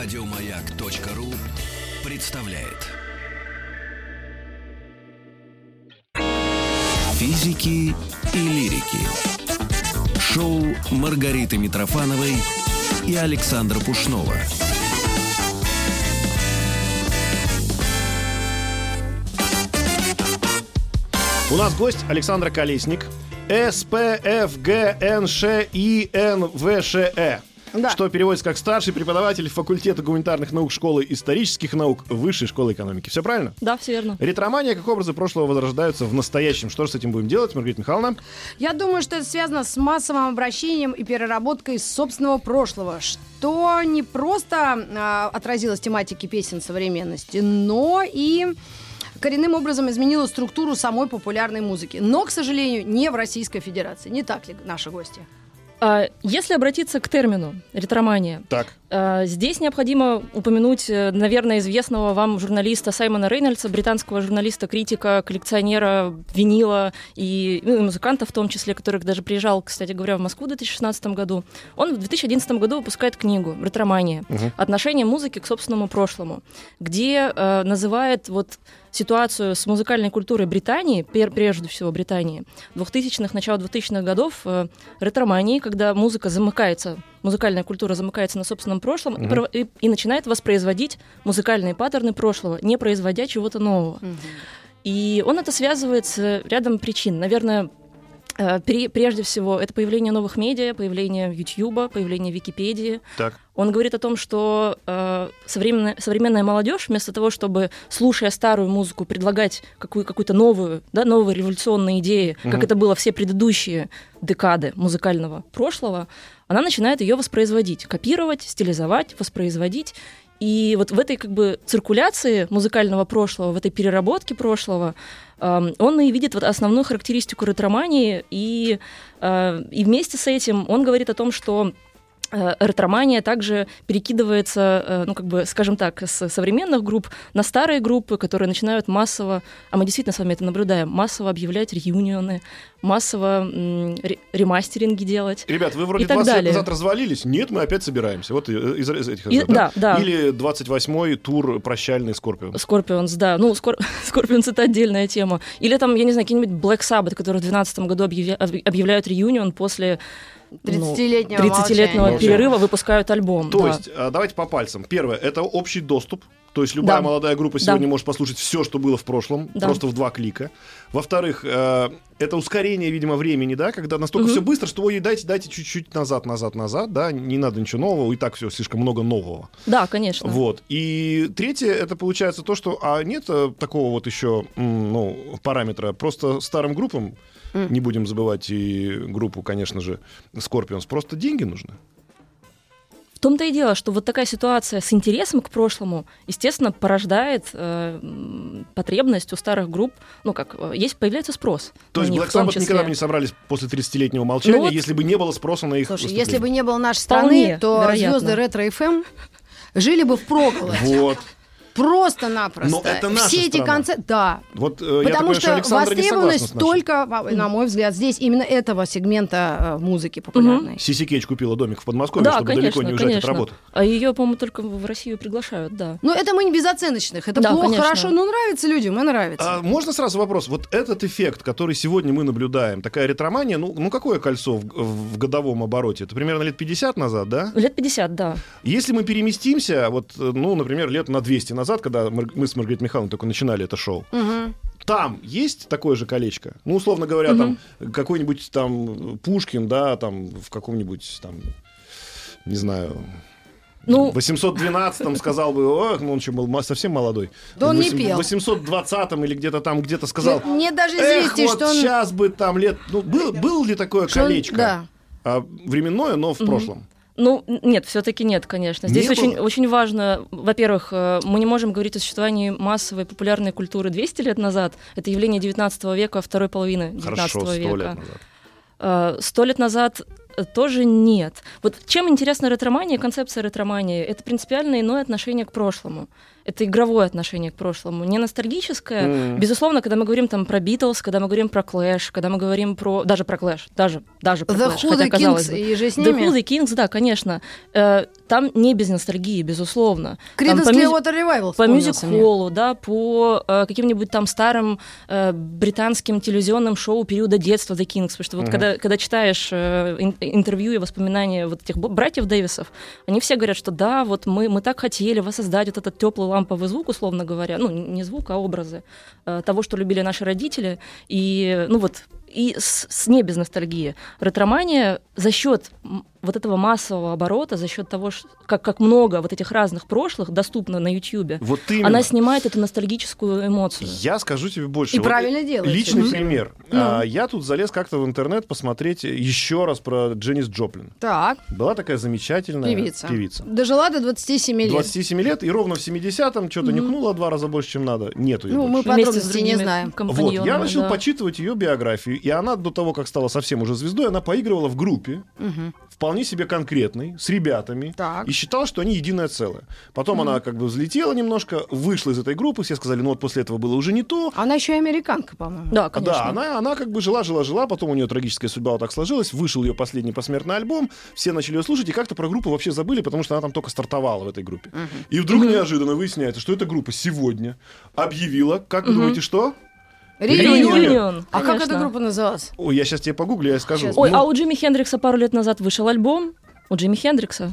Радиомаяк.ру представляет. Физики и лирики. Шоу Маргариты Митрофановой и Александра Пушнова. У нас гость Александр Колесник, СПФГНШИНВШЭ. Да. Что переводится как старший преподаватель факультета гуманитарных наук школы исторических наук Высшей школы экономики. Все правильно? Да, все верно. Ретромания, как образы прошлого, возрождаются в настоящем. Что же с этим будем делать, Маргарита Михайловна? Я думаю, что это связано с массовым обращением и переработкой собственного прошлого, что не просто а, отразилось в тематике песен современности, но и коренным образом изменило структуру самой популярной музыки. Но, к сожалению, не в Российской Федерации. Не так ли, наши гости? А, Если обратиться к термину ретромания, Так. А, здесь необходимо упомянуть, э, наверное, известного вам журналиста Саймона Рейнольдса, британского журналиста, критика, коллекционера винила и, ну, и музыканта в том числе, который даже приезжал, кстати говоря, в Москву в 2016 году. Он в 2011 году выпускает книгу «Ретромания. Отношение музыки к собственному прошлому», где э, называет вот ситуацию с музыкальной культурой Британии, прежде всего Британии, 2000-х, начала 2000-х годов, э, ретромании, когда музыка замыкается, музыкальная культура замыкается на собственном прошлом и про- и, и начинает воспроизводить музыкальные паттерны прошлого, не производя чего-то нового. И он это связывает с рядом причин. Наверное, прежде всего, это появление новых медиа, появление Ютьюба, появление Википедии. Так. Он говорит о том, что э, современная, современная молодежь, вместо того, чтобы, слушая старую музыку, предлагать какую, какую-то новую, да, новые революционные идеи, как это было все предыдущие декады музыкального прошлого, она начинает ее воспроизводить, копировать, стилизовать, воспроизводить. И вот в этой как бы циркуляции музыкального прошлого, в этой переработке прошлого, он и видит вот основную характеристику ретромании, и, э, и вместе с этим он говорит о том, что ретромания также перекидывается, э, ну, как бы, скажем так, с современных групп на старые группы, которые начинают массово, а мы действительно с вами это наблюдаем, массово объявлять реюнионы, массово ремастеринги делать. Ребят, вы вроде И так 20 лет далее. назад развалились. Нет, мы опять собираемся. Вот из, из этих И- разрядов, да, да. Или 28-й тур прощальный Scorpions. Scorpions, да. Ну, Скор... Scorpions — это отдельная тема. Или там, я не знаю, какие-нибудь Black Sabbath, которые в 2012 году объявля- об- объявляют reunion после 30-летнего 30-летнего молчания. перерыва, выпускают альбом. То да. есть, а, давайте по пальцам. Первое, это общий доступ. То есть любая Да. молодая группа Да. сегодня может послушать все, что было в прошлом, Да. просто в два клика. Во-вторых, э, это ускорение, видимо, времени, да, когда настолько все быстро, что ой, дайте, дайте чуть-чуть назад, назад, назад, да, не надо ничего нового, и так все слишком много нового. Да, конечно. Вот. И третье, это получается то, что, а нет э, такого вот еще, ну, параметра, просто старым группам, не будем забывать и группу, конечно же, Scorpions, просто деньги нужны. В том-то и дело, что вот такая ситуация с интересом к прошлому, естественно, порождает э, потребность у старых групп, ну как, э, есть, появляется спрос. То есть них Black Sabbath числе. никогда бы не собрались после 30-летнего молчания, Ну вот- если бы не было спроса на их Слушай, если бы не было нашей Вполне страны, то вероятно. звезды ретро-ФМ жили бы впроголодь. Вот. Просто-напросто. Но это наша Все эти концерты... Да. Вот э, я так Потому понимаю, что востребованность только, на мой взгляд, здесь именно этого сегмента э, музыки популярной. Сиси Кетч купила домик в Подмосковье, Да, чтобы конечно, далеко не уезжать конечно. от работы. А ее, по-моему, только в Россию приглашают, да. Но это мы не безоценочных. Это Да, плохо, конечно. хорошо. Ну, нравится людям, и нравится. А можно сразу вопрос? Вот этот эффект, который сегодня мы наблюдаем, такая ретромания, ну, ну какое кольцо в, в годовом обороте? Это примерно лет 50 назад, да? Лет 50, да. Если мы переместимся, вот, э, ну, например, лет на 200 назад, когда Мар- мы с Маргаритой Михайловной только начинали это шоу, Мгм. там есть такое же колечко? Ну, условно говоря, там какой-нибудь там Пушкин, да, там в каком-нибудь там, не знаю, Ну- в 812-м сказал бы, о, ну он что, был совсем молодой. Да он не В пел. 820-м или где-то там, где-то сказал, Мне даже эх, известие, вот что он... сейчас бы там лет... Ну, был, был ли такое что он- колечко? Да. А, временное, но в прошлом. Ну, нет, все-таки нет, конечно. Здесь Не очень, было? очень важно, во-первых, э, мы не можем говорить о существовании массовой популярной культуры 200 лет назад. Это явление 19 века, второй половины 19 Хорошо, сто века. лет назад. Э, Сто лет назад э, тоже нет. Вот чем интересна ретромания, концепция ретромании? Это принципиально иное отношение к прошлому. Это игровое отношение к прошлому, не ностальгическое. Мгм. Безусловно, когда мы говорим там про Битлз, когда мы говорим про Clash, когда мы говорим про... Даже про Clash, даже, даже про The Clash, хотя, казалось Kings бы. и же с The ними. The Kings, да, конечно. Э, там не без ностальгии, безусловно. Creedence Clearwater Revival по мюзик-холлу, да, по э, каким-нибудь там старым э, британским телевизионным шоу периода детства The Kings, потому что вот Мгм. когда, когда читаешь э, ин- интервью и воспоминания вот этих братьев Дэвисов, они все говорят, что да, вот мы, мы так хотели воссоздать вот этот теплый ламповый звук, условно говоря, ну, не звук, а образы э, того, что любили наши родители, и, ну вот, и с, с не без ностальгии. Ретромания за счет вот этого массового оборота, за счет того, как, как много вот этих разных прошлых доступно на YouTube, Вот именно. она снимает эту ностальгическую эмоцию. Я скажу тебе больше. И Вот правильно делает. Личный Мгм. пример. Ну. А, я тут залез как-то в интернет посмотреть еще раз про Дженнис Джоплин. Так, Была такая замечательная певица. певица. Дожила до 27 лет. 27 лет, и ровно в 70-м что-то нюкнула в два раза больше, чем надо. Нету ее Ну, мы больше. С подробностей не знаем. Вот, я начал да. почитывать ее биографию, и она до того, как стала совсем уже звездой, она поигрывала в группе, Мгм. вполне себе конкретной, с ребятами, Так. и считала, что они единое целое. Потом она как бы взлетела немножко, вышла из этой группы, все сказали, ну вот после этого было уже не то, Она еще и американка, по-моему. Да, конечно. Да, она, она как бы жила, жила, жила, потом у нее трагическая судьба вот так сложилась, вышел ее последний посмертный альбом, все начали ее слушать, и как-то про группу вообще забыли, потому что она там только стартовала в этой группе. И вдруг неожиданно выясняется, что эта группа сегодня объявила, как вы думаете, что? Реюнион. А как эта группа называлась? Ой, я сейчас тебе погуглю, я скажу. Ой, Ну, а у Джимми Хендрикса пару лет назад вышел альбом. У Джимми Хендрикса,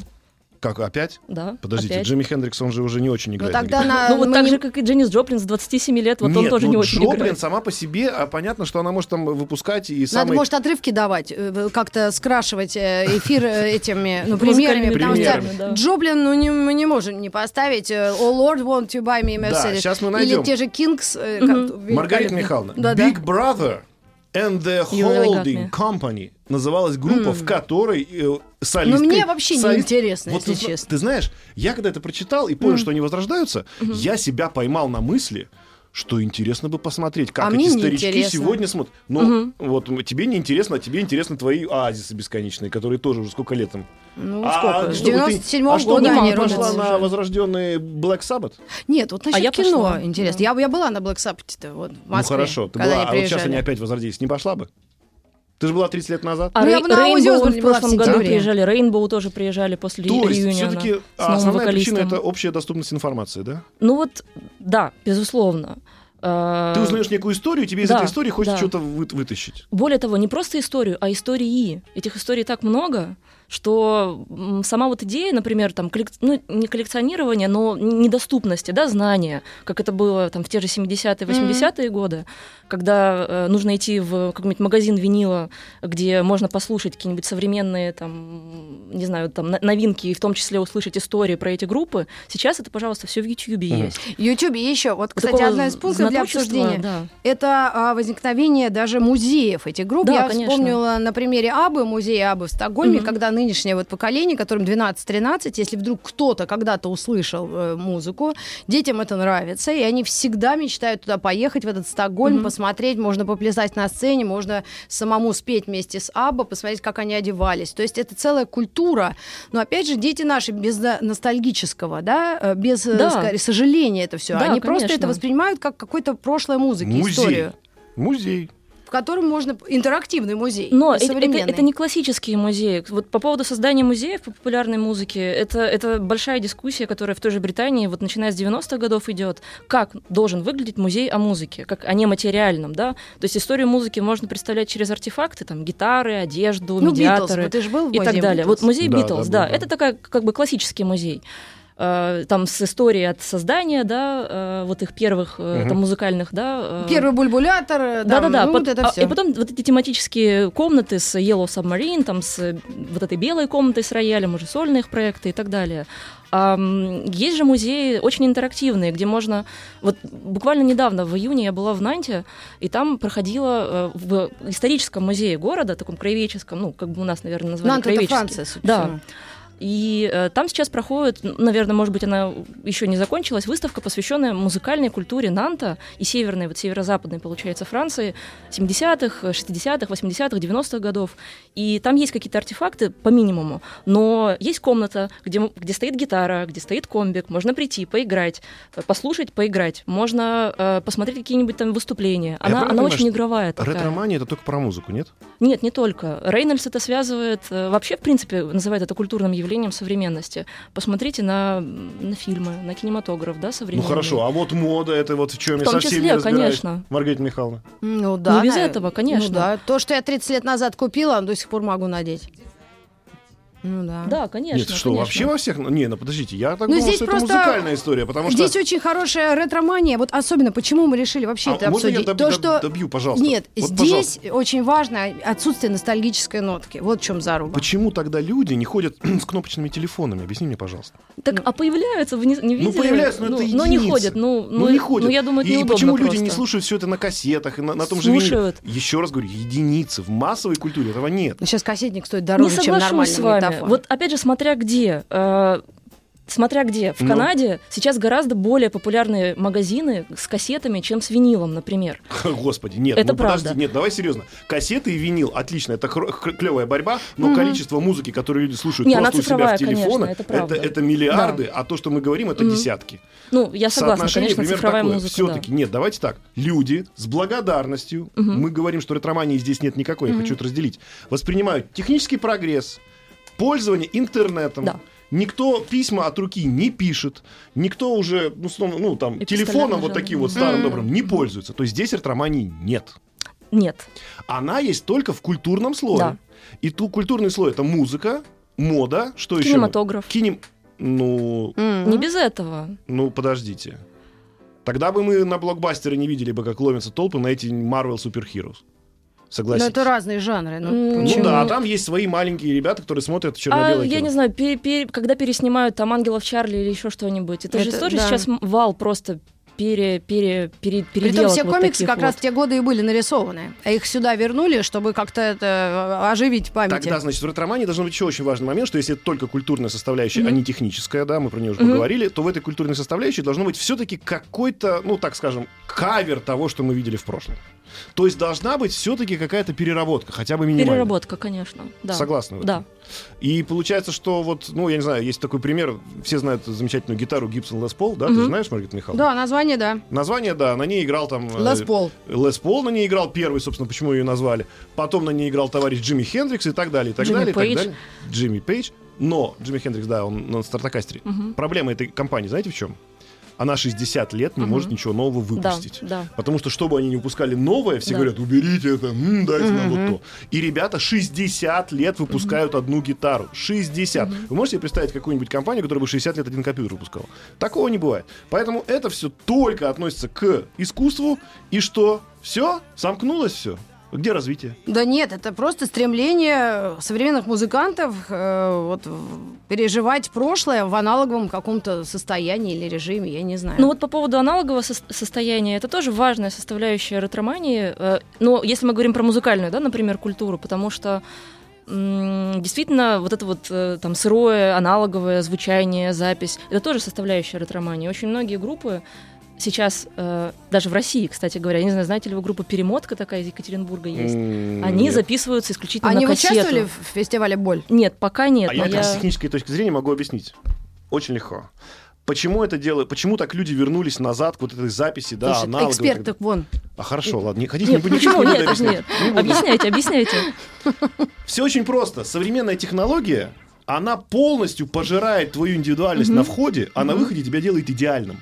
Как, опять? да. Подождите, опять. Джимми Хендрикс, он же уже не очень Ну играет. на тогда гитаре. она... Ну вот мы так не- же, как и Дженнис Джоплин с 27 лет, вот он Нет, тоже ну, не очень Джоплин играет. сама по себе, а понятно, что она может там выпускать и Надо, самый... может, отрывки давать, э, как-то скрашивать э, эфир э, этими, ну, примерами, потому что да. Джоплин, ну, не, мы не можем не поставить «Oh Lord, won't you buy me a Да, Mercedes?» щас мы Или найдем. те же Kings. Маргарита. Михайловна. Big Brother and the Holding. Company называлась группа, в которой э, солисткой... Ну, мне вообще не солист- интересно, Вот если ты, честно. Ты знаешь, я когда это прочитал и понял, что они возрождаются, я себя поймал на мысли, что интересно бы посмотреть, как А эти старички интересно. сегодня смотрят. Ну, вот м, тебе не интересно, а тебе интересны твои оазисы бесконечные, которые тоже уже сколько лет им. Ну, А сколько? С что бы ты- 97 а что года бы они пошла на возрожденный Black Sabbath? Нет, вот насчет я кино пошла, интересно. Я, я была на Black Sabbath вот, в Ну Москве, хорошо, ты когда была, они а вот сейчас они опять возродились. Не пошла бы? Ты же была 30 лет назад. А Ну, Рей- Рейнбоу в прошлом году приезжали, Рейнбоу тоже приезжали после То есть все-таки новым основная причина это общая доступность информации, да? Ну вот, да, безусловно. Э, Ты узнаешь некую историю, тебе из да, этой истории хочется да. что-то вы- вытащить. Более того, не просто историю, а истории. Этих историй так много, что сама вот идея, например, там, коллек- ну, не коллекционирования, но недоступности, да, знания, как это было там в те же 70-е, 80-е годы, когда э, нужно идти в какой-нибудь магазин винила, где можно послушать какие-нибудь современные, там, не знаю, там, но- новинки, и в том числе услышать истории про эти группы. Сейчас это, пожалуйста, все в Ютьюбе Мгм. есть. В Ютубе еще, вот, кстати, такого одна из пунктов для обсуждения. да. Это а, возникновение даже музеев этих групп. Да, Я конечно. вспомнила на примере Абы, музея Абы в Стокгольме, Мгм. когда нынешнее вот поколение, которым 12-13, если вдруг кто-то когда-то услышал э, музыку, детям это нравится, и они всегда мечтают туда поехать, в этот Стокгольм, Мгм. посмотреть, можно поплясать на сцене, можно самому спеть вместе с Абба, посмотреть, как они одевались. То есть это целая культура. Но опять же, дети наши без ностальгического, да, э, без, э, Да. скорее, сожаления это все. Да, они просто конечно. это воспринимают как какое-то прошлое музыки, Музей. историю Музей. В котором можно интерактивный музей, Но это, это- это не классические музеи. Вот по поводу создания музеев по популярной музыке, это, это большая дискуссия, которая в той же Британии, вот начиная с 90-х годов идет, как должен выглядеть музей о музыке, как о нематериальном, да? То есть историю музыки можно представлять через артефакты, там, гитары, одежду, ну, Битлз, медиаторы вот ты же был в и так далее. Битлз? Вот музей Да, Битлз, да, да, был, да. это такая как бы классический музей. Э, Там с историей от создания, да, э, вот их первых э, Мгм. там музыкальных, да. э, Первый бульбулятор, э, там, да-да-да. ну, вот это а- все. И потом вот эти тематические комнаты с Yellow Submarine, там с вот этой белой комнатой с роялем, уже сольные их проекты и так далее. А, есть же музеи очень интерактивные, где можно... Вот буквально недавно, в июне, я была в Нанте, и там проходила э, в историческом музее города, таком краеведческом, ну, как бы у нас, наверное, назвали Нант это краеведческий. Франция, судя по Да. И э, там сейчас проходит, наверное, может быть, она еще не закончилась, выставка, посвященная музыкальной культуре Нанта и северной, вот северо-западной, получается, Франции 70-х, 60-х, 80-х, 90-х годов. И там есть какие-то артефакты по минимуму, но есть комната, где, где стоит гитара, где стоит комбик, можно прийти, поиграть, э, послушать, поиграть, можно э, посмотреть какие-нибудь там выступления. Она, она понимаю, очень игровая такая. Ретромания это только про музыку, нет? Нет, не только. Рейнольдс это связывает, э, вообще, в принципе, называет это культурным явлением современности. Посмотрите на, на фильмы, на кинематограф, да, Ну современный. хорошо, а вот мода, это вот в чем В я совсем числе, не разбираюсь. конечно. Маргарита Михайловна. Ну да. без на- этого, конечно. Ну да. То, что я 30 лет назад купила, до сих пор могу надеть. Ну да. Да, конечно. Нет, что, конечно. вообще во всех... Не, ну подождите, я так Ну, думал, здесь что просто- это музыкальная история, потому что... Здесь очень хорошая ретромания. Вот особенно, почему мы решили вообще А это можно я обсудить? доб- То, доб- что... добью, пожалуйста? Нет, Вот, здесь очень важно отсутствие ностальгической нотки. Вот в чем заруба. Почему тогда люди не ходят с кнопочными телефонами? Объясни мне, пожалуйста. Так, а появляются, вы не, не видели? Ну, появляются, но это ну, но не единицы. ходят. Ну, Ну, не ходят. Ну, я думаю, это и, и почему люди просто. не слушают все это на кассетах и на, на том же Слушают. Еще раз говорю, единицы. В массовой культуре этого нет. Ну, сейчас кассетник стоит Не дороже, чем нормальный вами. магнитофон. Вот опять же, смотря где. Э, Смотря где. В Ну. Канаде сейчас гораздо более популярные магазины с кассетами, чем с винилом, например. Господи, нет, Это ну подожди, правда. нет, давай серьезно. Кассеты и винил, отлично, это клевая борьба, но количество музыки, которую люди слушают Не, просто у себя в цифровая, конечно, это правда. это миллиарды, а то, что мы говорим, это Мгм. десятки. Ну, я согласна, Соотношение конечно, примерно цифровая такое. музыка. Все-таки нет, давайте так. Люди с благодарностью, мы говорим, что ретромании здесь нет никакой, я хочу это разделить, воспринимают технический прогресс, пользование интернетом. Да. Никто письма от руки не пишет, никто уже, ну, снова, ну там, Эпистолярный телефоном вот таким вот старым добрым не пользуется. То есть здесь ретромании нет. Нет. Она есть только в культурном слое. Да. И ту культурный слой это музыка, мода, что еще? Кинематограф. Кинем... Ну, Мгм. Не без этого. ну, подождите. Тогда бы мы на блокбастеры не видели бы, как ломятся толпы на эти Marvel Super Heroes. Ну, Согласитесь? это разные жанры. Ну, Ну да, а там есть свои маленькие ребята, которые смотрят А, черно-белое я кино. не знаю, пере- пере- когда переснимают там ангелов Чарли или еще что-нибудь. Это, же Это- тоже да. сейчас вал просто пере, пере, пере, Притом переделок все вот комиксы как раз вот. в те годы и были нарисованы. А их сюда вернули, чтобы как-то это э, оживить в памяти. Тогда, значит, в ретромании должен быть еще очень важный момент, что если это только культурная составляющая, а Мгм. не техническая, да, мы про нее уже Мгм. поговорили, то в этой культурной составляющей должно быть все-таки какой-то, ну, так скажем, кавер того, что мы видели в прошлом. То есть должна быть все-таки какая-то переработка, хотя бы минимальная. Переработка, конечно. Да. Этом? Да. И получается, что вот, ну, я не знаю, есть такой пример, все знают замечательную гитару Gibson Les Paul, да, ты Мгм. знаешь, Маргарита Михайловна? Да, название, да. Название, да, на ней играл там... Лес Пол. Лес Пол на ней играл первый, собственно, почему ее назвали. Потом на ней играл товарищ Джимми Хендрикс и так далее, и так Джимми далее, и Пейдж. так далее. Джимми Пейдж. Но Джимми Хендрикс, да, он на стартакастере. Мгм. Проблема этой компании, знаете, в чем? Она 60 лет не Мгм. может ничего нового Да, выпустить. да. Потому что, чтобы они не выпускали новое, все Да. говорят, уберите это, м, дайте нам Мгм. вот то. И ребята 60 лет выпускают одну гитару. 60. Вы можете себе представить какую-нибудь компанию, которая бы 60 лет один компьютер выпускала? Такого не бывает. Поэтому это все только относится к искусству. И что? Все? Сомкнулось все? Где развитие? Да нет, это просто стремление современных музыкантов э, вот, переживать прошлое в аналоговом каком-то состоянии или режиме, я не знаю. Ну вот по поводу аналогового сос- состояния, это тоже важная составляющая ретромании. э, Но если мы говорим про музыкальную, да, например, культуру, потому что действительно вот это вот э, там сырое аналоговое звучание, запись, это тоже составляющая ретромании. Очень многие группы сейчас, э, даже в России, кстати говоря, я не знаю, знаете ли вы группу «Перемотка» такая из Екатеринбурга есть? М, Они нет. записываются исключительно Они на кассету. участвовали в фестивале «Боль»? Нет, пока нет. А я, я- с технической точки зрения могу объяснить. Очень легко. Почему это делают? Почему так люди вернулись назад к вот этой записи, да, Слушай, аналоговой и эксперт так вон. А хорошо, ладно, не хотите, Нет, не, будем- почему? не Нет, объяснять. нет. Не буду. Объясняйте, объясняйте. Все очень просто. Современная технология, она полностью пожирает твою индивидуальность на входе, а на выходе тебя делает идеальным.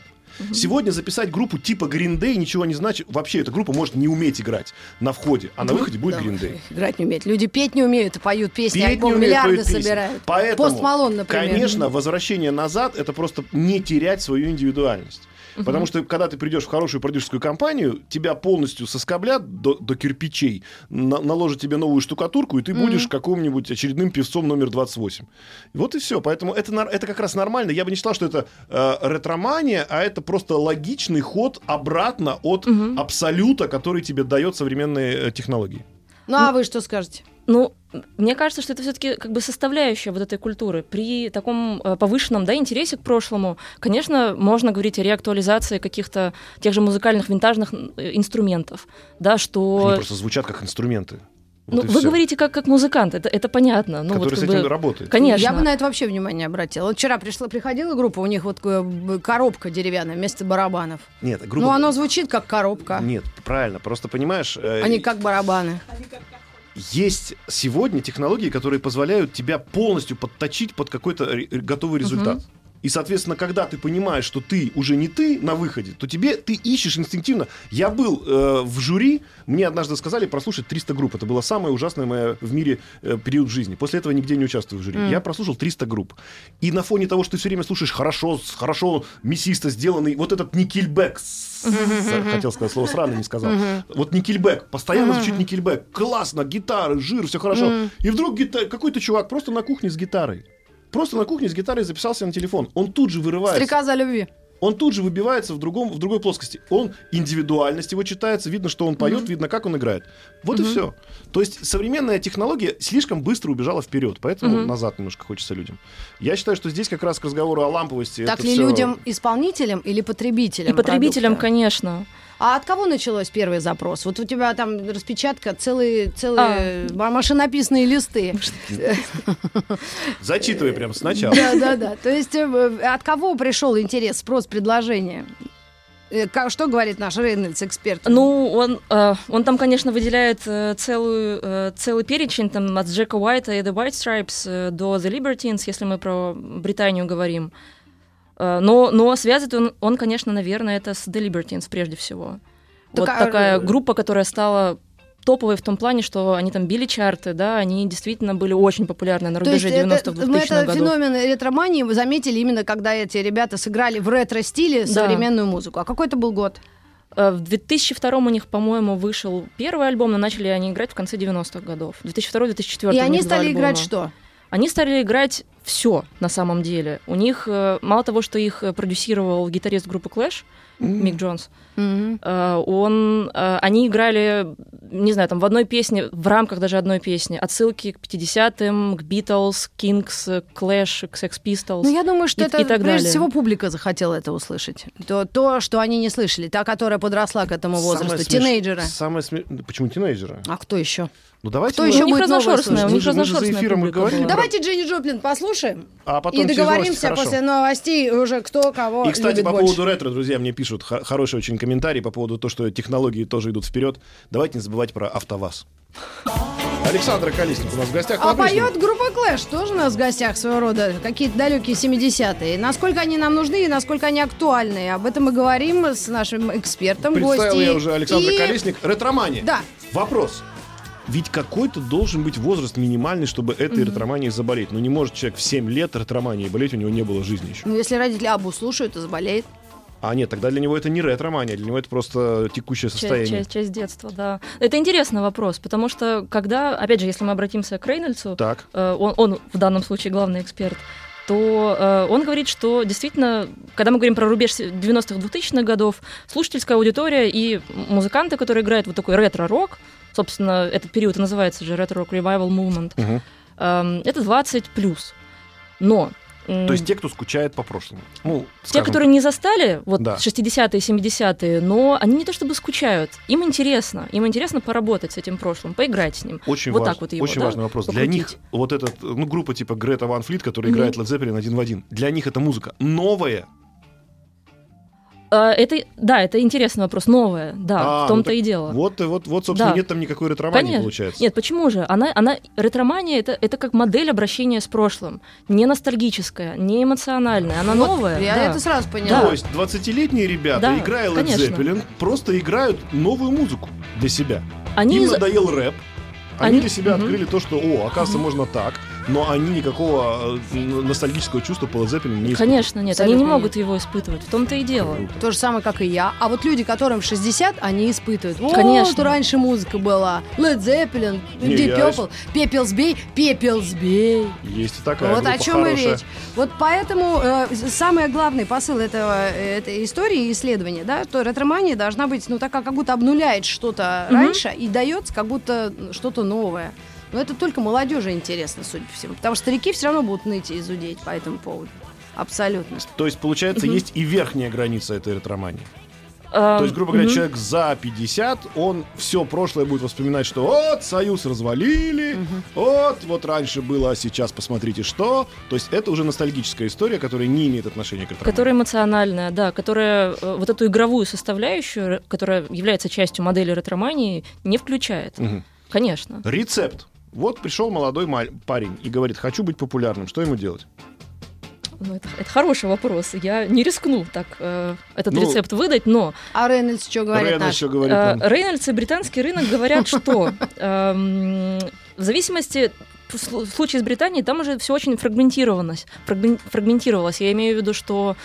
Сегодня записать группу типа Green Day ничего не значит. Вообще, эта группа может не уметь играть на входе, а на выходе будет Да, Green Day. Играть не умеют. Люди петь не умеют поют песни, Петь не альбом умеют, миллиарды поют собирают. Поэтому, Пост Малон, например. Конечно, возвращение назад это просто не терять свою индивидуальность. Потому что, когда ты придешь в хорошую продюсерскую компанию, тебя полностью соскоблят до, до кирпичей, на- наложат тебе новую штукатурку, и ты будешь каким-нибудь очередным певцом номер 28. Вот и все. Поэтому это, это как раз нормально. Я бы не считал, что это э, ретромания, а это просто логичный ход обратно от абсолюта, который тебе дает современные э, технологии. Ну а вы что скажете? Ну, мне кажется, что это все-таки как бы составляющая вот этой культуры. При таком э, повышенном да, интересе к прошлому, конечно, можно говорить о реактуализации каких-то тех же музыкальных винтажных э, инструментов, да, что... Они просто звучат как инструменты. Вот ну, вы всё. говорите как, как музыкант, это, это понятно. Ну, Который вот с как этим бы- работает. Конечно. Я бы на это вообще внимание обратила. Вот вчера пришла, приходила группа, у них вот э, коробка деревянная вместо барабанов. Нет, грубо Ну, оно звучит как коробка, Нет, правильно. Просто понимаешь, э, не как барабаны. Есть сегодня технологии, которые позволяют тебя полностью подточить под какой-то готовый результат. И, соответственно, когда ты понимаешь, что ты уже не ты на выходе, то тебе ты ищешь инстинктивно. Я был э, в жюри, мне однажды сказали прослушать 300 групп. Это было самое ужасное мое в мире э, период жизни. После этого нигде не участвую в жюри. Я прослушал 300 групп. И на фоне того, что ты все время слушаешь хорошо, хорошо мясисто сделанный, вот этот никельбэк, хотел сказать слово сраный, не сказал. Вот никельбэк, постоянно звучит никельбэк. Классно, гитары, жир, все хорошо. И вдруг какой-то чувак просто на кухне с гитарой. Просто на кухне с гитарой записался на телефон. Он тут же вырывается. Стрекоза любви. Он тут же выбивается в, другом, в другой плоскости. Он, индивидуальность его читается, видно, что он поет, видно, как он играет. Вот и все. То есть современная технология слишком быстро убежала вперед, поэтому Мгм. назад немножко хочется людям. Я считаю, что здесь как раз к разговору о ламповости. Так это ли всё- людям, исполнителям или потребителям? И потребителям, продукта? конечно. А от кого началось первый запрос? Вот у тебя там распечатка, целые, целые ма- машинописные листы. Зачитывай прям сначала. Да, да, да. То есть э, от кого пришел интерес, спрос, предложение? Э, Что говорит наш Рейнольдс, эксперт? Ну, он, э, он там, конечно, выделяет э, целую, э, целый перечень там, от Джека Уайта и The White Stripes до The Libertines, если мы про Британию говорим. Э, но, но связывает он, он, конечно, наверное, это с The Libertines прежде всего. Так, вот а, такая группа, которая стала топовой в том плане, что они там били чарты, да, они действительно были очень популярны на рубеже это, 90-х, 2000-х мы это годов. феномен ретромании вы заметили именно, когда эти ребята сыграли в ретро-стиле Да. современную музыку. А какой это был год? Э, В 2002 у них, по-моему, вышел первый альбом, но начали они играть в конце 90-х годов. 2002-2004 И они стали играть что? Они стали играть все на самом деле. У них э, мало того, что их э, продюсировал гитарист группы Clash Мик Джонс, Э, он, э, они играли, не знаю, там в одной песне, в рамках даже одной песни, отсылки к 50-м, к Beatles, Kings, Clash, к Sex Pistols. Ну, я думаю, что и- это и так прежде далее. всего публика захотела это услышать. То, то, что они не слышали, та, которая подросла к этому возрасту, Самое смеш- тинейджеры. Самое смеш- Почему тинейджеры? А кто еще? Ну давайте Кто мы- еще у них разношерстная, у Мы них мы за разношерстная эфиром была. про- Давайте Дженни Джоплин послушаем а потом и договоримся после новостей уже кто кого И, кстати, любит по больше. поводу ретро, друзья, мне пишут хо- хороший очень комментарий по поводу того, что технологии тоже идут вперед. Давайте не забывать про АвтоВАЗ. Александр Колесник у нас в гостях. А по-прежнему. поет группа Clash, тоже у нас в гостях своего рода, какие-то далекие 70-е. Насколько они нам нужны и насколько они актуальны, об этом мы говорим с нашим экспертом, Представил гостей. я уже Александр И- Колесник. Ретромания. Да. Вопрос. Ведь какой-то должен быть возраст минимальный, чтобы этой ретроманией заболеть. Ну не может человек в 7 лет ретроманией болеть, у него не было жизни еще. Ну, если родители Абу слушают, то заболеет. А нет, тогда для него это не ретромания, для него это просто текущее Часть, состояние. часть- часть детства, да. Это интересный вопрос, потому что когда, опять же, если мы обратимся к Рейнольдсу, Так. э, он, он в данном случае главный эксперт, то э, он говорит, что действительно, когда мы говорим про рубеж 90-х, 2000-х годов, слушательская аудитория и музыканты, которые играют вот такой ретро-рок, собственно, этот период и называется же ретро-рок revival movement, Мгм. эм, это 20 плюс. Но м, То есть те, кто скучает по прошлому. Ну, те, которые не застали вот Да. 60-е, 70-е, но они не то чтобы скучают, им интересно, им интересно поработать с этим прошлым, поиграть с ним. Очень, Вот важ- так вот его, очень да, важный вопрос. Для покрутить. них вот этот, ну, группа типа Грета Ван Флит, которая Мгм. играет Led Zeppelin один в один, для них это музыка новая. А, Это, да, это интересный вопрос, новое, да, А, в ну том-то так и дело. Вот, вот, вот, собственно, Да. нет там никакой ретромании, Конечно. получается. Нет, почему же? Она, она, ретромания это, это как модель обращения с прошлым. Не ностальгическая, не эмоциональная, она Вот, новая. Я да. это сразу поняла. То есть 20-летние ребята, Да, играя Led конечно. Zeppelin, просто играют новую музыку для себя. Они Им надоел рэп. Они, Они- для себя Мгм. открыли то, что, о, оказывается, можно так, но они никакого э, ностальгического чувства по Led Zeppelin не испытывают. Конечно, нет, они не Абсолютно могут его испытывать. В том-то и дело. То же самое, как и я. А вот люди, которым 60, они испытывают. Вот Конечно. раньше музыка была. Led Zeppelin, Не, Deep я- Purple, Пепел сбей, Пепел сбей. Есть и такая вот о чем и хорошая. речь. Вот поэтому э, самый главный посыл этого, этой истории и исследования, да, что ретромания должна быть, ну, такая, как будто обнуляет что-то Мгм. раньше и дается как будто что-то новое. Но это только молодежи интересно, судя по всему. Потому что старики все равно будут ныть и зудеть по этому поводу. Абсолютно. То есть, получается, есть и верхняя граница этой ретромании. А, То есть, грубо говоря, человек за 50, он все прошлое будет воспоминать, что вот, Союз развалили, вот, вот раньше было, а сейчас посмотрите что. То есть это уже ностальгическая история, которая не имеет отношения к ретромании. Которая эмоциональная, да, которая э, вот эту игровую составляющую, которая является частью модели ретромании, не включает. Конечно. Рецепт. Вот пришел молодой маль- парень и говорит, хочу быть популярным. Что ему делать? Ну, это, это хороший вопрос. Я не рискну так э, этот Ну, рецепт выдать, но А Рейнольдс что говорит наш? еще говорит э. Рейнольдс и британский рынок говорят, что эм, в зависимости в слу- в случае с Британией там уже все очень фрагментировалось. фрагмен- фрагментировалось. Я имею в виду, что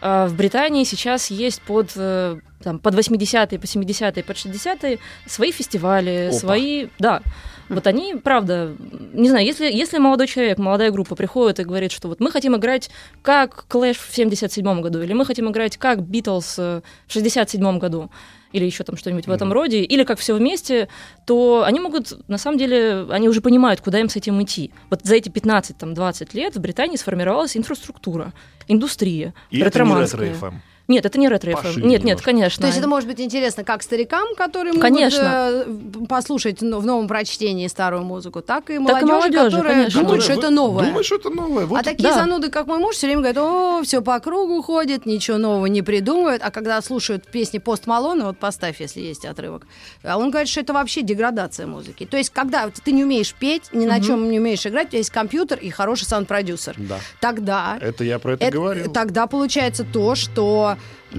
э, в Британии сейчас есть под э, там, под 80-е, по 70-е, под 60-е свои фестивали, Опа. свои... Да. Вот они, правда, не знаю, если, если молодой человек, молодая группа приходит и говорит, что вот мы хотим играть как Clash в 77 году, или мы хотим играть как Beatles э, в 67 году, или еще там что-нибудь в этом роде, или как все вместе, то они могут, на самом деле, они уже понимают, куда им с этим идти. Вот за эти 15-20 лет в Британии сформировалась инфраструктура, индустрия, И это не ретроманская. Ретро FM. Нет, это не ретро Пошире Нет, нет, конечно. То есть это может быть интересно как старикам, которые могут Конечно. э, послушать в новом прочтении старую музыку, так и Так и молодежи, молодежи, которая конечно. думают, что это новое. Думает, что это новое. Вот а такие да. зануды, как мой муж, все время говорят, о, все по кругу ходит, ничего нового не придумывают. А когда слушают песни Post Malone а, вот поставь, если есть отрывок, а он говорит, что это вообще деградация музыки. То есть, когда вот ты не умеешь петь, ни на Мгм. чем не умеешь играть, у тебя есть компьютер и хороший саунд-продюсер. Да. Тогда Это я про это, это- говорил. Тогда получается то, что что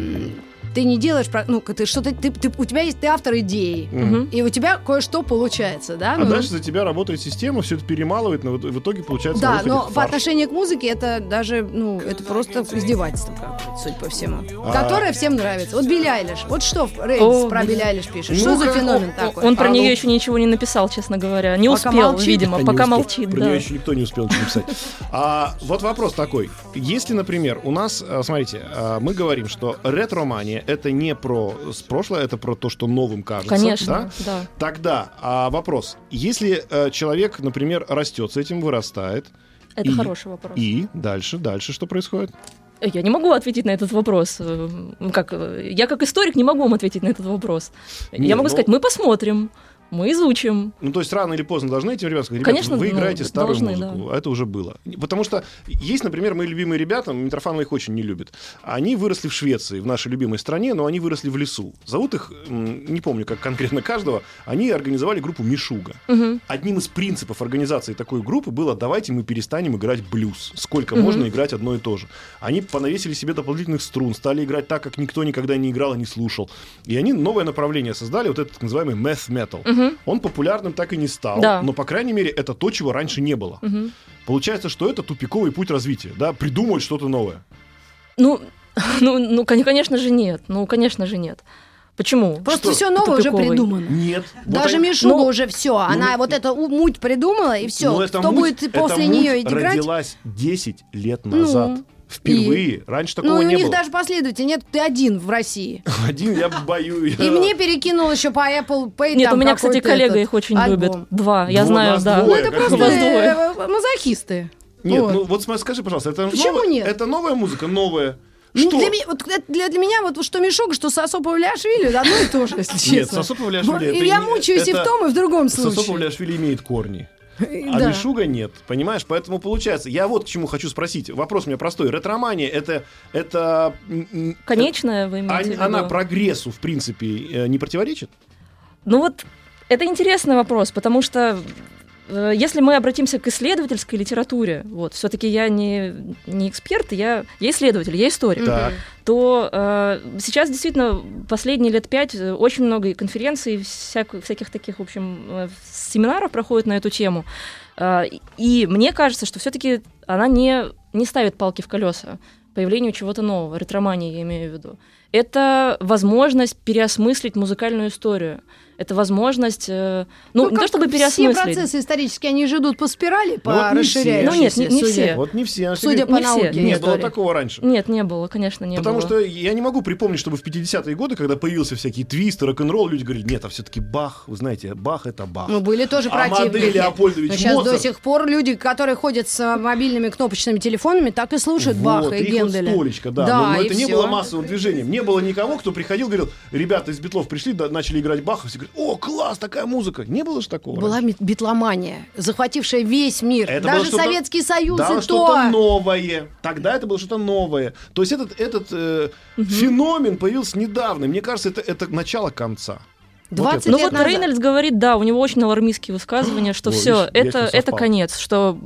ты не делаешь, ну, ты что-то, ты, ты- у тебя есть, ты автор идеи, Мгм. и у тебя кое-что получается, да? А ну, дальше за тебя работает система, все это перемалывает, но в итоге получается да, но по отношению к музыке это даже, ну, это просто издевательство, судя по всему. А- Которое всем нравится. Вот Билли Айлиш. Вот что Рейнс про. Билли Айлиш пишет? Что за феномен такой? Он про А ну- нее еще ничего не написал, честно говоря. Не успел, видимо, пока молчит. Про нее еще никто не успел ничего написать. А, вот вопрос такой. Если, например, у нас, а, смотрите, а, мы говорим, что ретромания это не про прошлое, это про то, что новым кажется. Конечно, да? да. Тогда а, вопрос. Если э, человек, например, растет с этим, вырастает, Это И- хороший вопрос. и дальше, дальше что происходит? Я не могу ответить на этот вопрос. Э, Как, э, я как историк не могу вам ответить на этот вопрос. Не, я могу ну- сказать, мы посмотрим, мы изучим. Ну, то есть рано или поздно должны этим ребятам сказать, Конечно, вы ну, играете старую должны, музыку, а это уже было. Потому что есть, например, мои любимые ребята, Митрофанова их очень не любит. Они выросли в Швеции, в нашей любимой стране, но они выросли в лесу. Зовут их, не помню, как конкретно каждого, они организовали группу Мишуга. Мгм. Одним из принципов организации такой группы было давайте мы перестанем играть блюз. Сколько Мгм. можно играть одно и то же. Они понавесили себе дополнительных струн, стали играть так, как никто никогда не играл и не слушал. И они новое направление создали, вот этот так называемый math metal. Мгм. Он популярным так и не стал, Да. но, по крайней мере, это то, чего раньше не было. Мгм. Получается, что это тупиковый путь развития, да, придумывать что-то новое. Ну, ну, ну, кон- конечно же нет. Ну, конечно же нет. Почему? Просто Что? все новое уже придумано. Нет. Вот Даже они- Мишуга Ну, уже все. Она ну, вот эту у- муть придумала, и все. Кто муть- будет после муть нее играть? родилась 10 лет Ну, Впервые. Раньше такого Ну, и у не них было. даже последователей нет, ты один в России. Один я боюсь. И мне перекинул еще по Apple Pay. Нет, у меня, кстати, коллега их очень любит. Два, я Ну, знаю, да. Ну, это просто двое. э, мазохисты. Нет, Вот. ну вот скажи, пожалуйста, это, Почему новая, нет? это новая музыка, новая. Ну, Что? Для, меня, вот это для, для меня вот что Мишуга, что Сосо Павлиашвили, одно и то же, если честно. Нет, Сосо Павлиашвили это И я не- мучаюсь и в это- том, и в другом Сосо случае. Павлиашвили имеет корни. И А да. Мишуга нет, понимаешь? Поэтому получается, я вот к чему хочу спросить. Вопрос у меня простой. Ретромания это, это м, Конечная вы а- имеете в виду? она прогрессу, в принципе, э, не противоречит? Ну вот, это интересный вопрос, потому что э, если мы обратимся к исследовательской литературе, вот, все-таки я не, не эксперт, я, я исследователь, я историк, Так. то э, сейчас действительно последние лет пять э, очень много конференций, всяк- всяких таких, в общем, э, семинаров проходит на эту тему. Э, и мне кажется, что все-таки она не, не ставит палки в колеса появлению чего-то нового, ретромании я имею в виду. Это возможность переосмыслить музыкальную историю. Это возможность, э, ну, не как то чтобы Все переосмыслить. процессы исторические, они же идут по спирали, по вот не все. расширяющейся, Ну, нет, не- не судя- все. Вот не все. Судя по Не все. науке. Не было истории. такого раньше. Нет, не было, конечно, не Потому было. что я не могу припомнить, чтобы в 50-е годы, когда появился всякий твист, рок-н-ролл, люди говорили, нет, а все-таки Бах, вы знаете, Бах это Бах. Мы были тоже А противники. Леопольдович Но сейчас до Моцарт? сих пор люди, которые ходят с мобильными кнопочными телефонами, так и слушают Вот, Баха и вот Генделя. столечко, да. но, но и это не всё. было массовым движением. Не было никого, кто приходил, говорил, ребята из Битлов пришли, да, начали играть Баха, все говорят, о, класс, такая музыка. Не было же такого. Была раньше. битломания, захватившая весь мир. Это Даже что-то- Советский Союз Да, и что-то то. новое. Тогда это было что-то новое. То есть этот, этот э, феномен появился недавно. Мне кажется, это, это начало конца. Вот 20 это. Ну лет вот назад. Рейнольдс говорит, да, у него очень алармистские высказывания, что Ой, все, это, это конец, что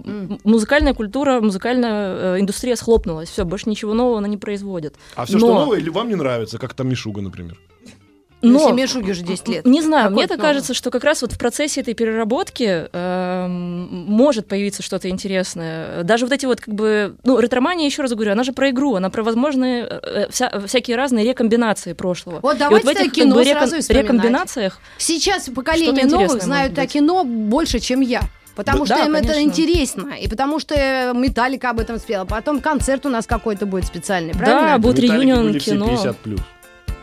музыкальная культура, музыкальная э, индустрия схлопнулась, все, больше ничего нового она не производит. А все, что новое, или вам не нравится, как там Мишуга, например. Но семье Шуги уже 10 лет. Не знаю, мне так кажется, что как раз вот в процессе этой переработки эм, может появиться что-то интересное. Даже вот эти вот как бы, ну, ретромания, еще раз говорю, она же про игру, она про возможные э, вся- всякие разные рекомбинации прошлого. Вот давайте в этих кино как бы, сразу и вспоминать. рекомбинациях Сейчас поколение новых знают о кино больше, чем я. Потому Да, что да, им это конечно. интересно. И потому что э, Металлика об этом спела. Потом концерт у нас какой-то будет специальный, Да, правильно? будет Металлики реюнион кино. 50 плюс.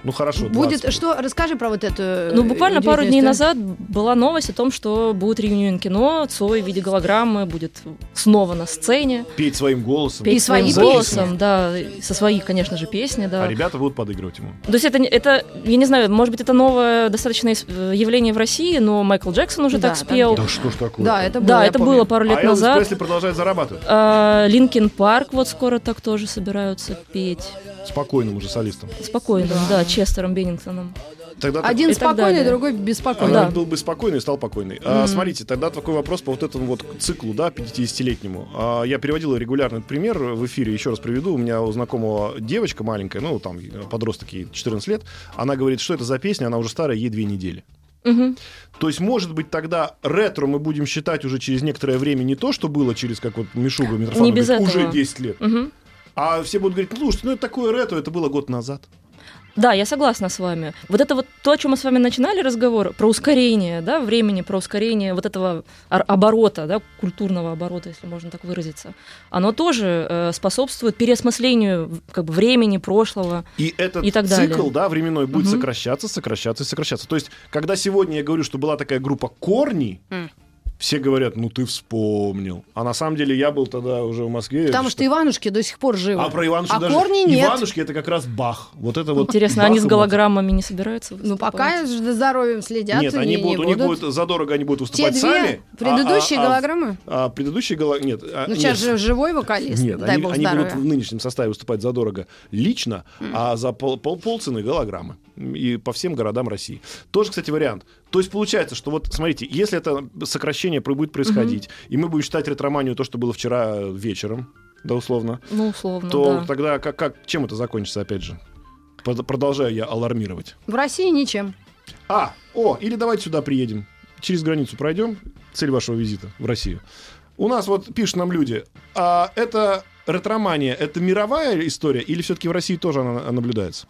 Ну хорошо, 20 Будет что? Расскажи про вот эту. э, Ну, буквально пару дней историю. назад была новость о том, что будет реюнион кино, Цой в виде голограммы будет снова на сцене, Петь своим голосом. петь свои своим песни. голосом, да, со своих, конечно же, песни, да. А ребята будут подыгрывать ему. То есть это, это, я не знаю, может быть, это новое достаточно э, явление в России, но Майкл Джексон уже Да, так спел. Да что ж такое? Да, это было. Да, это помню. было пару лет а Элвис назад. Пресли продолжает зарабатывать. Linkin Park вот скоро так тоже собираются петь. С покойным уже солистом. С покойным, да, Честером Беннингтоном. Тогда Один так спокойный, другой беспокойный. Да. он был бы спокойный и стал покойный. А, смотрите, тогда такой вопрос по вот этому вот циклу, да, 50-летнему. А, я приводил регулярно этот пример в эфире, еще раз приведу. У меня у знакомого девочка маленькая, ну, там, подросток ей 14 лет, она говорит, что это за песня, она уже старая, ей две недели. Мгм. То есть, может быть, тогда ретро мы будем считать уже через некоторое время не то, что было через, как вот Мишуга Митрофанов уже этого. 10 лет. Мгм. А все будут говорить, ну, слушайте, ну, это такое ретро, это было год назад. Да, я согласна с вами. Вот это вот то, о чем мы с вами начинали разговор, про ускорение, да, времени, про ускорение вот этого ор- оборота, да, культурного оборота, если можно так выразиться, оно тоже э, способствует переосмыслению как бы времени прошлого. И этот И так цикл, далее. да, временной будет Мгм. сокращаться, сокращаться и сокращаться. То есть, когда сегодня я говорю, что была такая группа Корни, М. все говорят, ну ты вспомнил. А на самом деле я был тогда уже в Москве. Потому что Иванушки до сих пор живы. А про Иванушки А даже... корни нет. Иванушки это как раз Бах. Вот это вот Интересно, Бах они с голограммами не собираются Ну, выступать? пока за здоровьем следят. Нет, они не будут, у них будут. будет задорого, они будут Те выступать две сами. а- предыдущие а- а- голограммы? А, предыдущие голограммы... Нет. а, Ну, сейчас же живой вокалист, Нет, дай они, бог они будут в нынешнем составе выступать задорого лично, а за пол, пол, полцены голограммы. И по всем городам России. Тоже, кстати, вариант. То есть получается, что вот, смотрите, если это сокращение будет происходить, и мы будем считать ретроманию то, что было вчера вечером, да, условно, Ну, условно, то да. тогда как, как, чем это закончится, опять же? Продолжаю я алармировать. В России ничем. А, о, или давайте сюда приедем. Через границу пройдем. Цель вашего визита в Россию. У нас вот пишут нам люди, а это ретромания, это мировая история или все-таки в России тоже она наблюдается?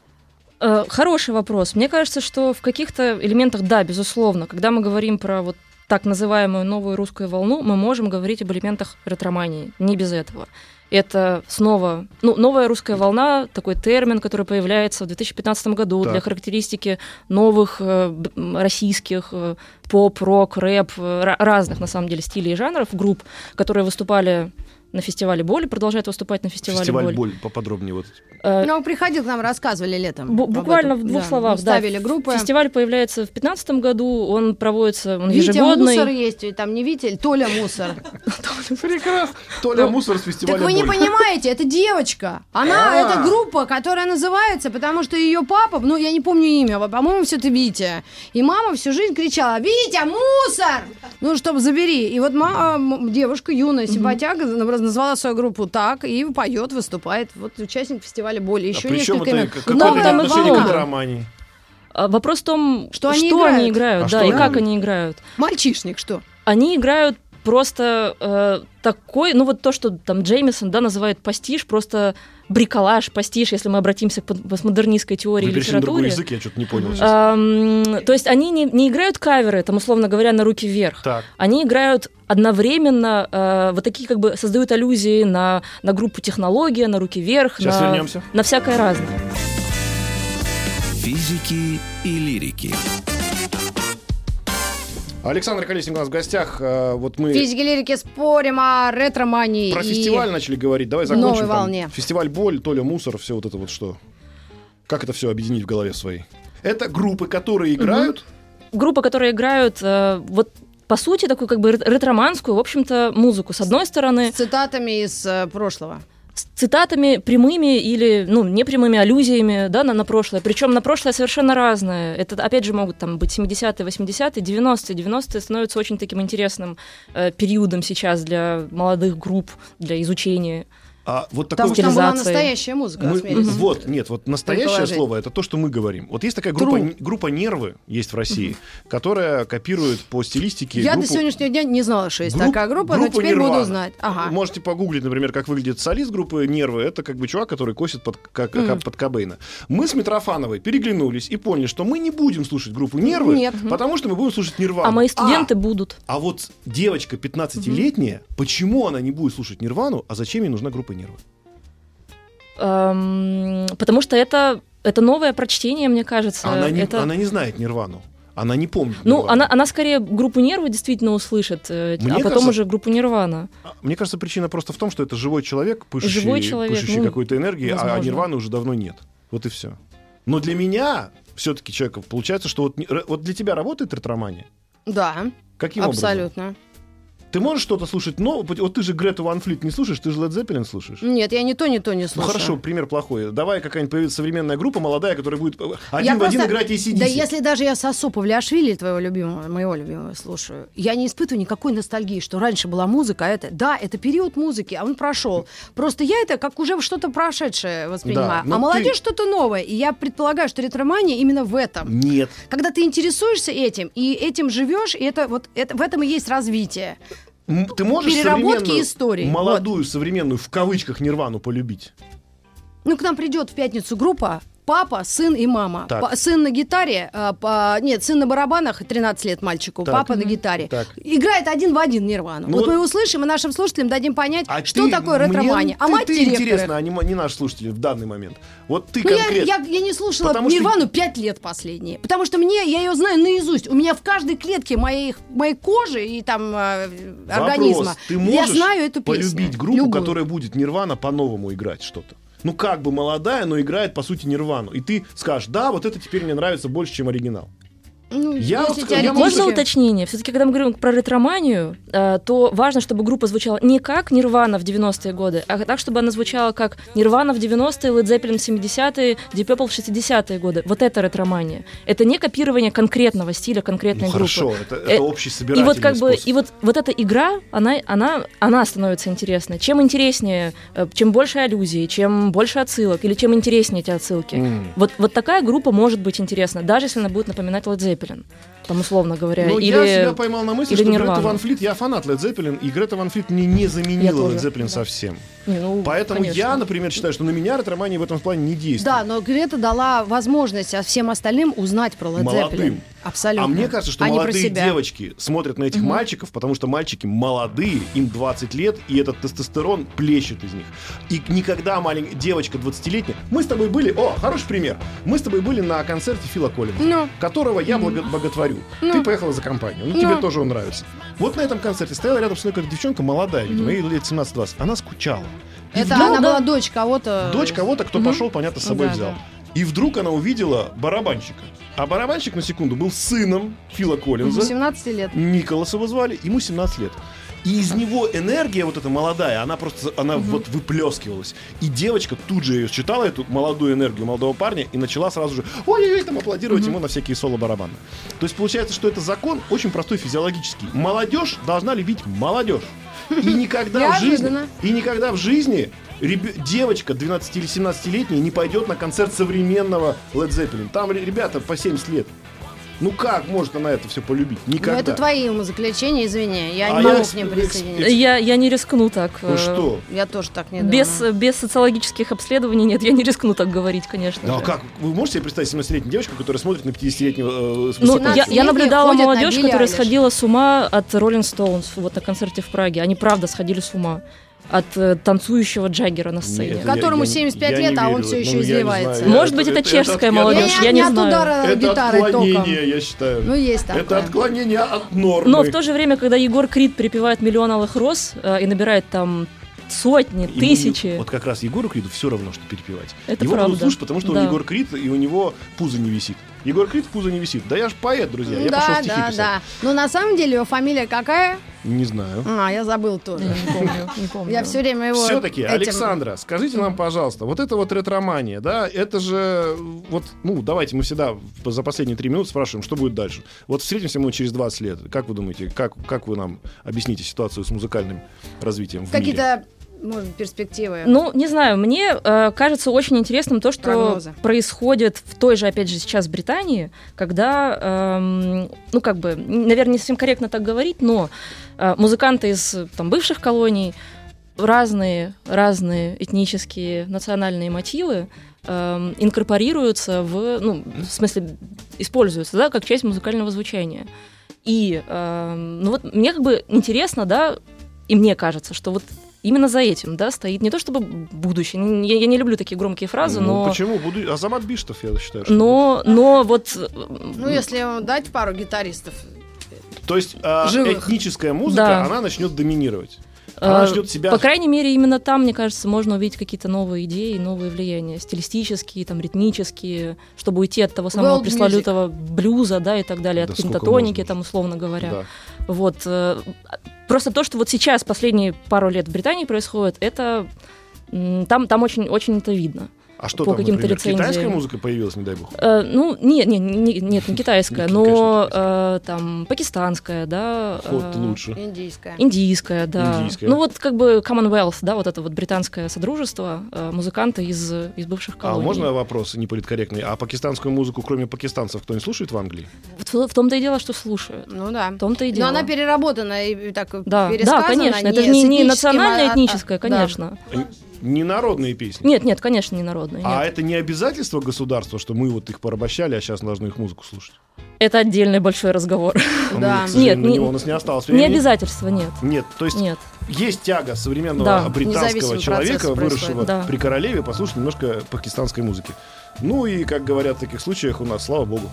Э, Хороший вопрос. Мне кажется, что в каких-то элементах, да, безусловно, когда мы говорим про вот так называемую новую русскую волну, мы можем говорить об элементах ретромании. Не без этого. Это снова, ну, новая русская волна, такой термин, который появляется в 2015 году Так. для характеристики новых э, российских э, поп, рок, рэп, э, ра- разных, на самом деле, стилей и жанров, групп, которые выступали на фестивале Боли, продолжают выступать на фестивале, Фестиваль Боль. боль поподробнее. Вот. Э, Ну, приходил к нам, рассказывали летом. Об буквально этом. в двух Да, словах, мы да. Ставили группы. Фестиваль появляется в 2015 году, он проводится, он Витя ежегодный. Мусор есть, там не Витя, Толя Мусор. Прекрасно. Толя Мусор с фестиваля Так вы не понимаете, это девочка. Она, А. это группа, которая называется, потому что ее папа, ну, я не помню имя, а, по-моему, все это Витя. И мама всю жизнь кричала, Витя, мусор! Ну, чтобы забери. И вот м- девушка, юная симпатяга, назвала свою группу так и поет, выступает. Вот участник фестиваля боли. А Еще при чем несколько это имен. какое это отношение к ретромании? А Вопрос в том, Что они играют. играют, А да, что и они как они играют. Мальчишник, что? Они играют просто э, такой, ну вот то, что там Джеймисон, да, называет пастиш, просто бриколаж, пастиш, если мы обратимся к постмодернистской теории Вы на другой язык, я что-то не понял. Ам, то есть они не, не играют каверы, там, условно говоря, на руки вверх. Так. Они играют одновременно, э, вот такие как бы создают аллюзии на, на группу технология, на руки вверх, Сейчас на, вернемся. на всякое разное. Физики и лирики. Александр Колесник у нас в гостях. Э, Вот мы Физики лирики спорим о ретромании. про и- фестиваль начали говорить. Давай закончим. новой там. волне. Фестиваль боль, Толя мусор, все вот это вот что. Как это все объединить в голове своей? Это группы, которые играют. Группа, которые играют э, вот по сути такую как бы рет- ретроманскую, в общем-то, музыку. С одной стороны, С цитатами из э, прошлого. С цитатами прямыми или ну непрямыми аллюзиями да, на, на прошлое. Причем на прошлое совершенно разное. Это опять же могут там быть 70-е, 80-е, 90-е. 90-е становятся очень таким интересным э, периодом сейчас для молодых групп, для изучения. А вот такой Потому что там была настоящая музыка. Мы- осмелюсь. вот, нет, вот настоящее слово это то, что мы говорим. Вот есть такая группа, группа нервы, есть в России, которая копирует по стилистике. Я до группу- сегодняшнего дня не знала, что есть групп- такая группа, но группу теперь буду Нирвана. знать. Ага. Можете погуглить, например, как выглядит солист группы Нервы. Это как бы чувак, который косит под, как, как под Кобейна. Мы с Митрофановой переглянулись и поняли, что мы не будем слушать группу Нервы, Нет. потому что мы будем слушать Нирвану. А мои студенты будут. А вот девочка 15-летняя, почему она не будет слушать Нирвану, а зачем ей нужна группа Нервы? Эм, потому что это, это новое прочтение, мне кажется. Она не, это... она не знает Нирвану. Она не помнит. Ну, Нирвану. она, она скорее группу нервы действительно услышит, э, Мне а потом кажется- уже группу нирвана. А, Мне кажется, причина просто в том, что это живой человек, пышущий, Живой человек, пышущий ну, какой-то энергией, а возможно. Нирваны уже давно нет. Вот и все. Но для меня, все-таки, человека, получается, что вот, вот для тебя работает ретромания? Да, Каким образом? абсолютно. Ты можешь что-то слушать новое? Вот ты же Грету Ван Флит не слушаешь, ты же Led Zeppelin слушаешь. Нет, я ни то, ни то не Ну слушаю. хорошо, пример плохой. Давай какая-нибудь появится современная группа молодая, которая будет э, один Я в один просто- играть ACDC. Да если даже я Сосу Павлиашвили, твоего любимого, моего любимого, слушаю, я не испытываю никакой ностальгии, что раньше была музыка, а это, да, это период музыки, а он прошел. Просто я это как уже что-то прошедшее воспринимаю. Да, а молодежь ты- что-то новое. И я предполагаю, что ретромания именно в этом. Нет. Когда ты интересуешься этим, и этим живешь, и это вот это, в этом и есть развитие. Ты можешь Переработки истории. молодую, современную, в кавычках, Нирвану полюбить? Ну, к нам придет в пятницу группа Папа, сын и мама. Так. Сын на гитаре, а, па- нет, сын на барабанах, 13 лет мальчику, Так. папа на гитаре. Так. Играет один в один Нирвану. Ну вот мы услышим и нашим слушателям дадим понять, А что ты- такое ретромания. А ты- мать ты директора. интересно, а не, не наш слушатель в данный момент. Вот ты Ну, я, конкретно... я, я не слушала Потому что- Нирвану пять лет последние. Потому что мне, я ее знаю наизусть. У меня в каждой клетке моей, моей кожи и там э, Вопрос, организма. ты я можешь знаю эту песню. полюбить группу, Любую. которая будет Нирвана по-новому играть что-то? Ну, как бы молодая, но играет, по сути, Нирвану. И ты скажешь, да, вот это теперь мне нравится больше, чем оригинал. Ну, Я я Можно уточнение? Все-таки, когда мы говорим про ретроманию, э, то важно, чтобы группа звучала не как Нирвана в 90-е годы, а так, чтобы она звучала как Нирвана в 90-е, Led Zeppelin в 70-е, Deep Purple в 60-е годы. Вот это ретромания. Это не копирование конкретного стиля конкретной Ну, группы. хорошо, это, это Э, общий И собирательный вот как бы, способ. и вот, вот эта игра, она, она, она становится интересной. Чем интереснее, э, чем больше аллюзий, чем больше отсылок, или чем интереснее эти отсылки. М. Вот, вот такая группа может быть интересна, даже если она будет напоминать Led Zeppelin. Jupiteren. Там, условно говоря. Ну, или... я себя поймал на мысли, или что Грета Нирвану. Ван Флит, я фанат Led Zeppelin, и Грета Ван Флит мне не заменила Led Zeppelin да. совсем. Не, ну, Поэтому конечно. я, например, считаю, что на меня ретромания в этом плане не действует. Да, но Грета дала возможность а всем остальным узнать про Led Молодым. Zeppelin. Абсолютно. А мне кажется, что а молодые девочки смотрят на этих мальчиков, потому что мальчики молодые, им 20 лет, и этот тестостерон плещет из них. И никогда маленькая девочка 20-летняя... Мы с тобой были... О, хороший пример. Мы с тобой были на концерте Фила Коллинза, Ну. которого я благо- боготворю. Ты поехала за компанию. Ну, тебе Ну. тоже он нравится. Вот на этом концерте стояла рядом со мной какая-то девчонка молодая, видимо, ей лет 17-20. Она скучала. И Это вдруг- она была дочь кого-то. Дочь кого-то, кто пошел, понятно, с собой Да, взял. да. И вдруг она увидела барабанщика. А барабанщик, на секунду, был сыном Фила Коллинза. 17 лет. Николаса звали, ему 17 лет. И из него энергия вот эта молодая, она просто, она вот выплескивалась. И девочка тут же ее считала, эту молодую энергию молодого парня, и начала сразу же ой-ой-ой, там аплодировать ему на всякие соло-барабаны. То есть получается, что это закон очень простой физиологический. Молодежь должна любить молодежь. И никогда в жизни, и никогда в жизни ребё- девочка 12 или 17-летняя не пойдет на концерт современного Led Zeppelin. Там ре- ребята по 70 лет. Ну как может она это все полюбить? Ну, Никогда. это твои умозаключения, извини. Я А не могу я к ним присоединиться. Я, я не рискну так. Ну что? Я тоже так не Без, думаю. без социологических обследований нет, я не рискну так говорить, конечно. Ну а как? Вы можете себе представить 17-летнюю девочку, которая смотрит на 50-летнего э, Ну, я, я 17-летние наблюдала на молодежь, Билли которая сходила с ума от Rolling Stones вот на концерте в Праге. Они правда сходили с ума от э, танцующего Джаггера на сцене. Нет, Которому я- я- 75 я лет, а он верю. все Ну, еще я не издевается. знаю. Может быть, это чешская молодежь, Не, я не не от знаю. удара Это гитары током. отклонение, я считаю. Ну, есть такое. это отклонение от нормы. Но в то же время, когда Егор Крид припевает миллион алых роз э, и набирает там сотни, Ему тысячи, не- Вот как раз Егору Криду все равно, что перепевать. Это Его будут правда. слушать, потому что Да. он Егор Крид, и у него пузо не висит. Егор Крид пузо не висит. Да я ж поэт, друзья. Я да, пошел стихи да, писать. да. Но на самом деле его фамилия какая? Не знаю. А, я забыл тоже. Не помню, не помню. Я все время его Все-таки, этим- Александра, скажите нам, пожалуйста, вот это вот ретромания, да, это же, вот, ну, давайте мы всегда за последние три минуты спрашиваем, что будет дальше. Вот встретимся мы через 20 лет. Как вы думаете, как, как вы нам объясните ситуацию с музыкальным развитием в мире? Какие-то, может, быть, перспективы. Ну, не знаю, мне э, кажется очень интересным то, что Прогнозы. происходит в той же, опять же, сейчас Британии, когда, эм, ну, как бы, наверное, не совсем корректно так говорить, но э, музыканты из там, бывших колоний, разные, разные этнические, национальные мотивы эм, инкорпорируются в, ну, в смысле, используются, да, как часть музыкального звучания. И, эм, ну вот, мне как бы интересно, да, и мне кажется, что вот именно за этим, да, стоит не то чтобы будущее. Я, я не люблю такие громкие фразы, Ну, но, почему? Буду... Азамат Биштов, я считаю. Что но, но вот, э, Ну, если дать пару гитаристов. То есть Живых. этническая музыка, Да. она начнет доминировать. Она э, начнет себя... по крайней мере, именно там, мне кажется, можно увидеть какие-то новые идеи, новые влияния, стилистические, там, ритмические, чтобы уйти от того самого World пресловутого блюза, да, и так далее, Да от пентатоники, там, условно говоря. Да. Вот. э, Просто то, что вот сейчас, последние пару лет в Британии происходит, это там, там очень, очень это видно. А что по там, каким-то например, лицензиям. китайская музыка появилась, не дай бог? Э, ну, нет, нет, не- нет, не китайская, конечно, но э, там пакистанская, да. Вот э, лучше. Индийская. Индийская, да. Индийская. Ну вот как бы Commonwealth, да, вот это вот британское содружество, э, музыканты из, из бывших А колоний. можно вопрос неполиткорректный? А пакистанскую музыку, кроме пакистанцев, кто не слушает в Англии? В, в том-то и дело, что слушают. Ну да. В том-то и Но дело. она переработана и так да, пересказана. да, конечно. Это не не, национальная а- а- этническая, да. Не народные песни. Нет, нет, конечно, не народная. А нет. это не обязательство государства, что мы вот их порабощали, а сейчас должны их музыку слушать? Это отдельный большой разговор. Да. Ну, сожалению, Нет, не- у нас не осталось Не времени. обязательства, нет. Нет, то есть Нет. есть тяга современного Да. британского человека, выросшего. Да. при королеве, послушать немножко пакистанской музыки. Ну и, как говорят в таких случаях, у нас, слава богу.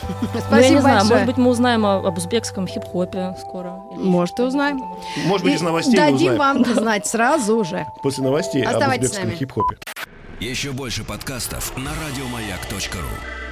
Ну, я Спасибо не знаю, большое. может быть, мы узнаем о- об узбекском хип-хопе скоро. Может, и узнаем. Может быть, И из новостей Дадим узнаем. вам знать сразу же. После новостей об Оставайтесь с узбекском нами. хип-хопе. Еще больше подкастов на радиомаяк.ру.